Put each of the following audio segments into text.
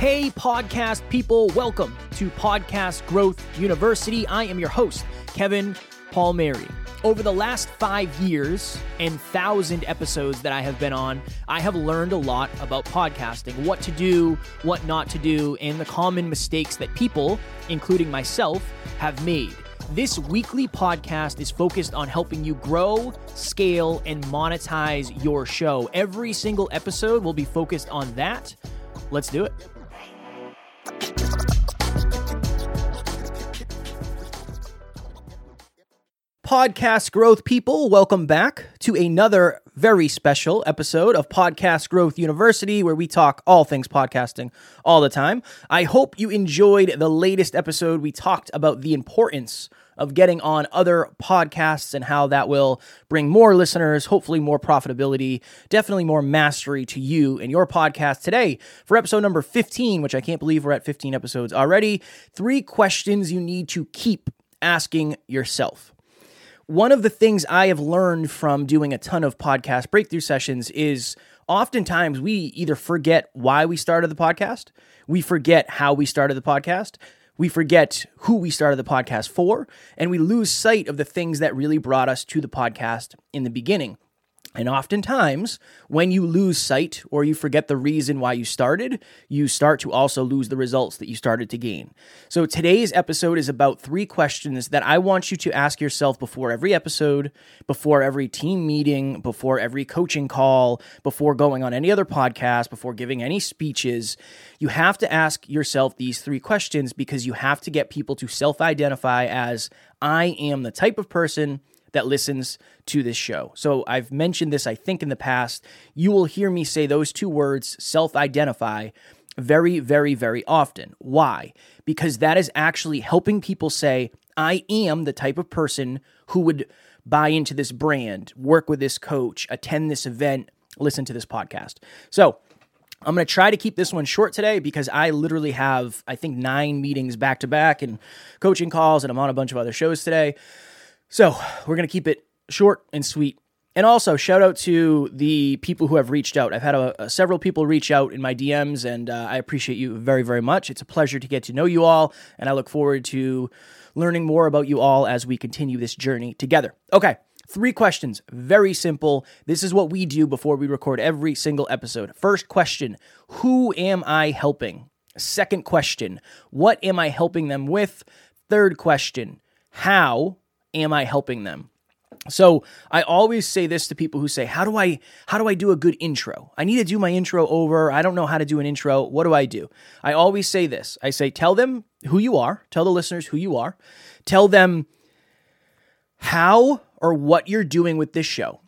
Hey, podcast people, welcome to Podcast Growth University. I am your host, Kevin Palmieri. Over the last five years and thousand episodes that I have been on, I have learned a lot about podcasting, what to do, what not to do, and the common mistakes that people, including myself, have made. This weekly podcast is focused on helping you grow, scale, and monetize your show. Every single episode will be focused on that. Let's do it. Podcast growth people, welcome back to another very special episode of Podcast Growth University where we talk all things podcasting all the time. I hope you enjoyed the latest episode. We talked about the importance of getting on other podcasts and how that will bring more listeners, hopefully more profitability, definitely more mastery to you and your podcast. Today, for episode number 15, which I can't believe we're at 15 episodes already, three questions you need to keep asking yourself one of the things I have learned from doing a ton of podcast breakthrough sessions is oftentimes we either forget why we started the podcast, we forget how we started the podcast, we forget who we started the podcast for, and we lose sight of the things that really brought us to the podcast in the beginning. And oftentimes, when you lose sight or you forget the reason why you started, you start to also lose the results that you started to gain. So, today's episode is about three questions that I want you to ask yourself before every episode, before every team meeting, before every coaching call, before going on any other podcast, before giving any speeches. You have to ask yourself these three questions because you have to get people to self identify as I am the type of person that listens to this show. So I've mentioned this, I think, in the past. You will hear me say those two words, self identify, very, very, very often. Why? Because that is actually helping people say, I am the type of person who would buy into this brand, work with this coach, attend this event, listen to this podcast. So, I'm going to try to keep this one short today because I literally have, I think, nine meetings back to back and coaching calls, and I'm on a bunch of other shows today. So we're going to keep it short and sweet. And also, shout out to the people who have reached out. I've had a, a, several people reach out in my DMs, and uh, I appreciate you very, very much. It's a pleasure to get to know you all, and I look forward to learning more about you all as we continue this journey together. Okay, three questions. Very simple. This is what we do before we record every single episode. First question Who am I helping? Second question What am I helping them with? Third question How am I helping them? So I always say this to people who say, "How do I how do I do a good intro? I need to do my intro over. I don't know how to do an intro. What do I do?" I always say this. I say, "Tell them who you are. Tell the listeners who you are. Tell them how or what you're doing with this show.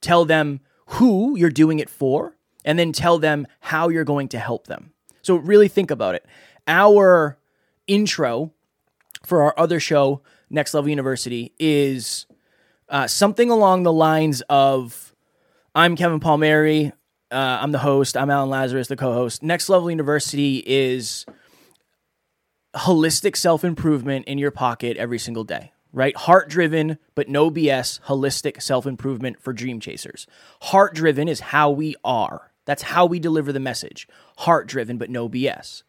Tell them who you're doing it for, and then tell them how you're going to help them." So really think about it. Our intro for our other show Next Level University is uh, something along the lines of I'm Kevin Palmieri. Uh, I'm the host. I'm Alan Lazarus, the co host. Next Level University is holistic self improvement in your pocket every single day, right? Heart driven, but no BS, holistic self improvement for dream chasers. Heart driven is how we are. That's how we deliver the message. Heart driven, but no BS.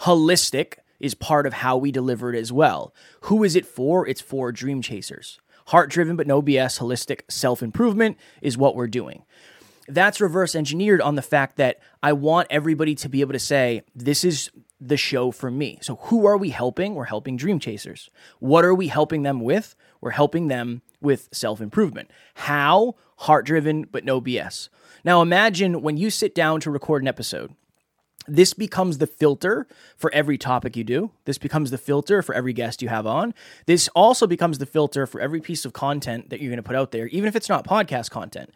Holistic is part of how we deliver it as well. Who is it for? It's for dream chasers. Heart driven, but no BS, holistic self improvement is what we're doing. That's reverse engineered on the fact that I want everybody to be able to say, this is the show for me. So, who are we helping? We're helping dream chasers. What are we helping them with? We're helping them with self improvement. How? Heart driven, but no BS. Now, imagine when you sit down to record an episode this becomes the filter for every topic you do. This becomes the filter for every guest you have on. This also becomes the filter for every piece of content that you're going to put out there, even if it's not podcast content.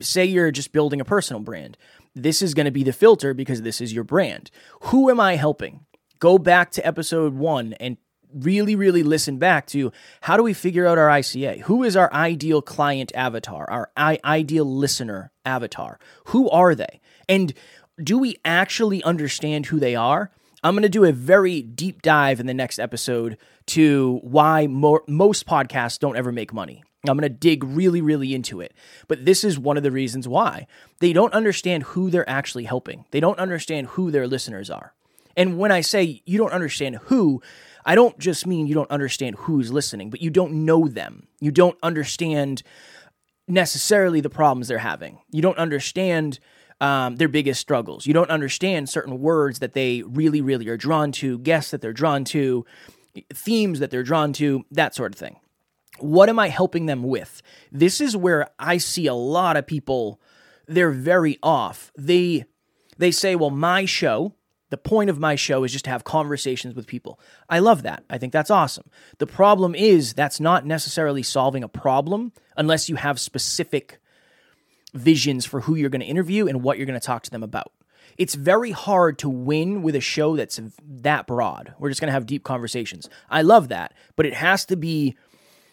Say you're just building a personal brand. This is going to be the filter because this is your brand. Who am I helping? Go back to episode one and really, really listen back to how do we figure out our ICA? Who is our ideal client avatar, our ideal listener avatar? Who are they? And do we actually understand who they are? I'm going to do a very deep dive in the next episode to why mo- most podcasts don't ever make money. I'm going to dig really, really into it. But this is one of the reasons why. They don't understand who they're actually helping, they don't understand who their listeners are. And when I say you don't understand who, I don't just mean you don't understand who's listening, but you don't know them. You don't understand necessarily the problems they're having. You don't understand um, their biggest struggles. You don't understand certain words that they really, really are drawn to, guests that they're drawn to, themes that they're drawn to, that sort of thing. What am I helping them with? This is where I see a lot of people they're very off. They they say, "Well, my show, the point of my show is just to have conversations with people." I love that. I think that's awesome. The problem is that's not necessarily solving a problem unless you have specific visions for who you're going to interview and what you're going to talk to them about. It's very hard to win with a show that's that broad. We're just going to have deep conversations. I love that, but it has to be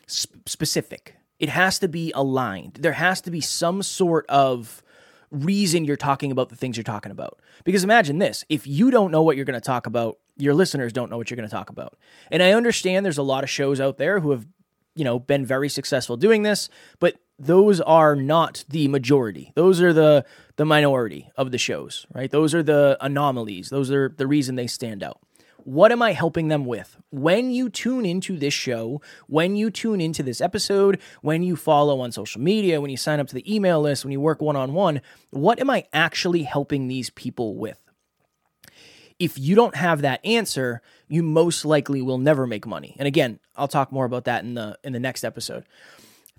sp- specific. It has to be aligned. There has to be some sort of reason you're talking about the things you're talking about. Because imagine this if you don't know what you're going to talk about, your listeners don't know what you're going to talk about. And I understand there's a lot of shows out there who have, you know, been very successful doing this, but those are not the majority. Those are the the minority of the shows, right? Those are the anomalies. Those are the reason they stand out. What am I helping them with? When you tune into this show, when you tune into this episode, when you follow on social media, when you sign up to the email list, when you work one on one, what am I actually helping these people with? If you don't have that answer, you most likely will never make money. And again, I'll talk more about that in the in the next episode.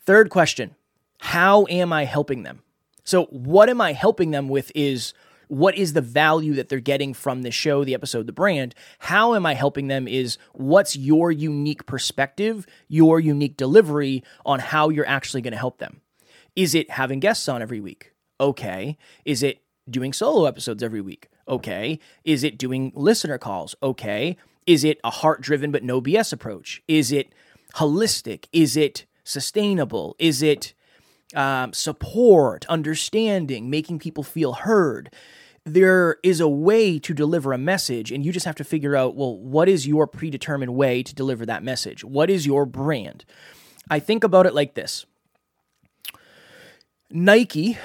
Third question, how am I helping them? So, what am I helping them with is what is the value that they're getting from the show, the episode, the brand? How am I helping them? Is what's your unique perspective, your unique delivery on how you're actually going to help them? Is it having guests on every week? Okay. Is it doing solo episodes every week? Okay. Is it doing listener calls? Okay. Is it a heart driven but no BS approach? Is it holistic? Is it sustainable? Is it um, support, understanding, making people feel heard? there is a way to deliver a message, and you just have to figure out well, what is your predetermined way to deliver that message? What is your brand? I think about it like this Nike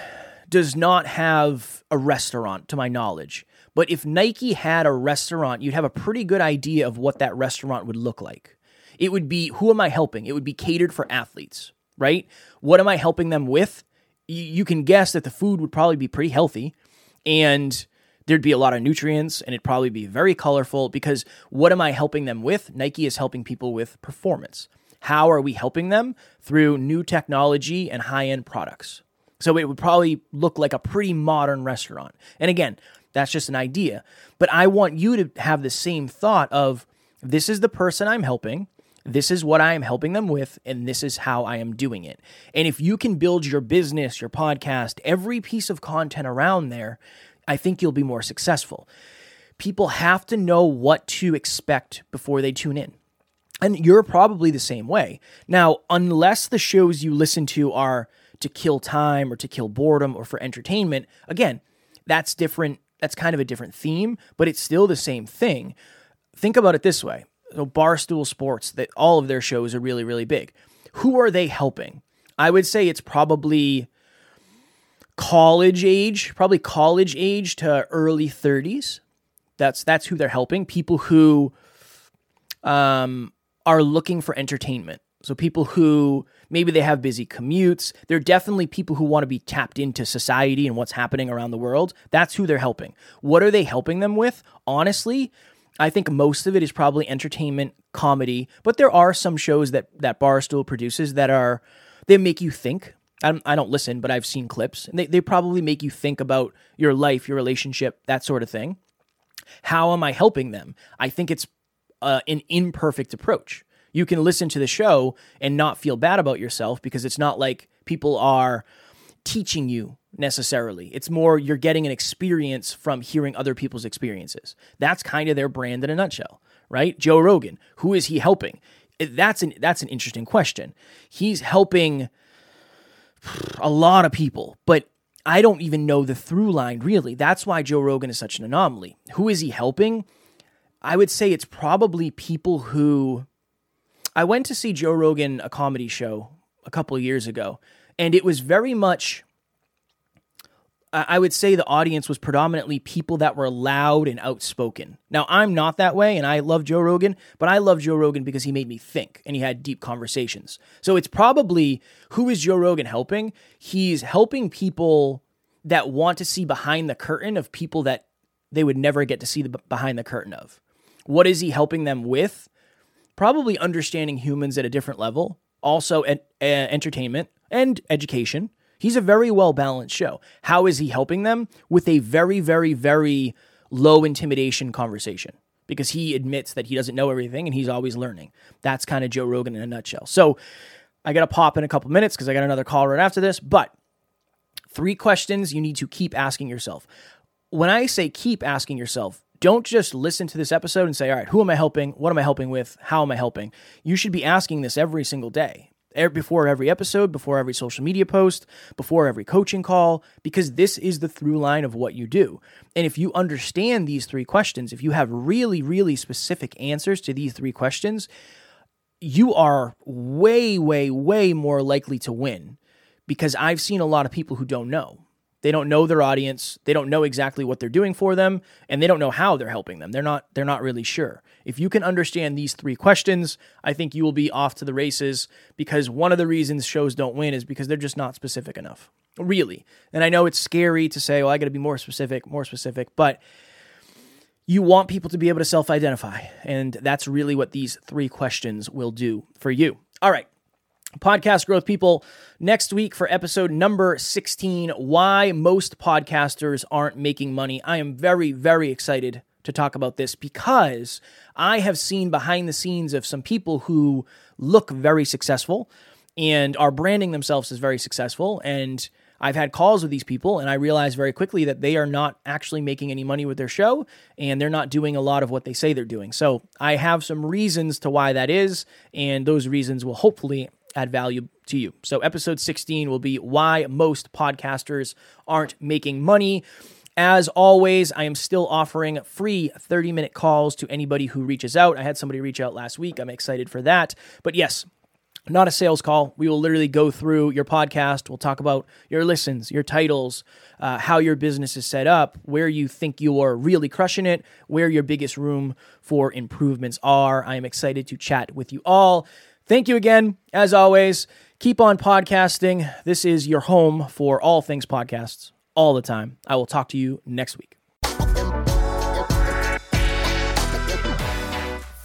does not have a restaurant, to my knowledge. But if Nike had a restaurant, you'd have a pretty good idea of what that restaurant would look like. It would be who am I helping? It would be catered for athletes, right? What am I helping them with? You can guess that the food would probably be pretty healthy and there'd be a lot of nutrients and it'd probably be very colorful because what am I helping them with? Nike is helping people with performance. How are we helping them? Through new technology and high end products. So it would probably look like a pretty modern restaurant. And again, that's just an idea. But I want you to have the same thought of this is the person I'm helping. This is what I am helping them with, and this is how I am doing it. And if you can build your business, your podcast, every piece of content around there, I think you'll be more successful. People have to know what to expect before they tune in. And you're probably the same way. Now, unless the shows you listen to are to kill time or to kill boredom or for entertainment, again, that's different. That's kind of a different theme, but it's still the same thing. Think about it this way so Barstool Sports, that all of their shows are really, really big. Who are they helping? I would say it's probably college age, probably college age to early 30s. That's that's who they're helping. People who um, are looking for entertainment. So people who maybe they have busy commutes. They're definitely people who want to be tapped into society and what's happening around the world. That's who they're helping. What are they helping them with? Honestly, I think most of it is probably entertainment, comedy, but there are some shows that that Barstool produces that are they make you think. I I don't listen, but I've seen clips, and they, they probably make you think about your life, your relationship, that sort of thing. How am I helping them? I think it's uh, an imperfect approach. You can listen to the show and not feel bad about yourself because it's not like people are teaching you necessarily. It's more you're getting an experience from hearing other people's experiences. That's kind of their brand in a nutshell, right? Joe Rogan, who is he helping? That's an that's an interesting question. He's helping a lot of people, but I don't even know the through line really. That's why Joe Rogan is such an anomaly. Who is he helping? I would say it's probably people who I went to see Joe Rogan a comedy show a couple years ago, and it was very much. I would say the audience was predominantly people that were loud and outspoken. Now, I'm not that way, and I love Joe Rogan, but I love Joe Rogan because he made me think and he had deep conversations. So it's probably who is Joe Rogan helping? He's helping people that want to see behind the curtain of people that they would never get to see the behind the curtain of. What is he helping them with? Probably understanding humans at a different level, also at, uh, entertainment and education. He's a very well balanced show. How is he helping them? With a very, very, very low intimidation conversation because he admits that he doesn't know everything and he's always learning. That's kind of Joe Rogan in a nutshell. So I got to pop in a couple minutes because I got another call right after this. But three questions you need to keep asking yourself. When I say keep asking yourself, don't just listen to this episode and say, all right, who am I helping? What am I helping with? How am I helping? You should be asking this every single day, before every episode, before every social media post, before every coaching call, because this is the through line of what you do. And if you understand these three questions, if you have really, really specific answers to these three questions, you are way, way, way more likely to win because I've seen a lot of people who don't know. They don't know their audience. They don't know exactly what they're doing for them, and they don't know how they're helping them. They're not they're not really sure. If you can understand these three questions, I think you will be off to the races because one of the reasons shows don't win is because they're just not specific enough. Really. And I know it's scary to say, "Well, I got to be more specific, more specific," but you want people to be able to self-identify, and that's really what these three questions will do for you. All right podcast growth people next week for episode number 16 why most podcasters aren't making money i am very very excited to talk about this because i have seen behind the scenes of some people who look very successful and are branding themselves as very successful and I've had calls with these people and I realized very quickly that they are not actually making any money with their show and they're not doing a lot of what they say they're doing. So I have some reasons to why that is, and those reasons will hopefully add value to you. So, episode 16 will be why most podcasters aren't making money. As always, I am still offering free 30 minute calls to anybody who reaches out. I had somebody reach out last week. I'm excited for that. But yes, not a sales call. We will literally go through your podcast. We'll talk about your listens, your titles, uh, how your business is set up, where you think you are really crushing it, where your biggest room for improvements are. I am excited to chat with you all. Thank you again. As always, keep on podcasting. This is your home for all things podcasts all the time. I will talk to you next week.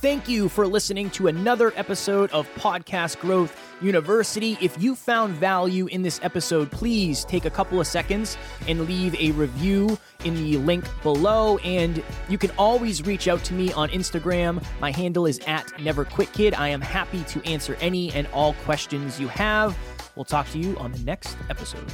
Thank you for listening to another episode of Podcast Growth University. If you found value in this episode, please take a couple of seconds and leave a review in the link below. And you can always reach out to me on Instagram. My handle is at NeverQuitKid. I am happy to answer any and all questions you have. We'll talk to you on the next episode.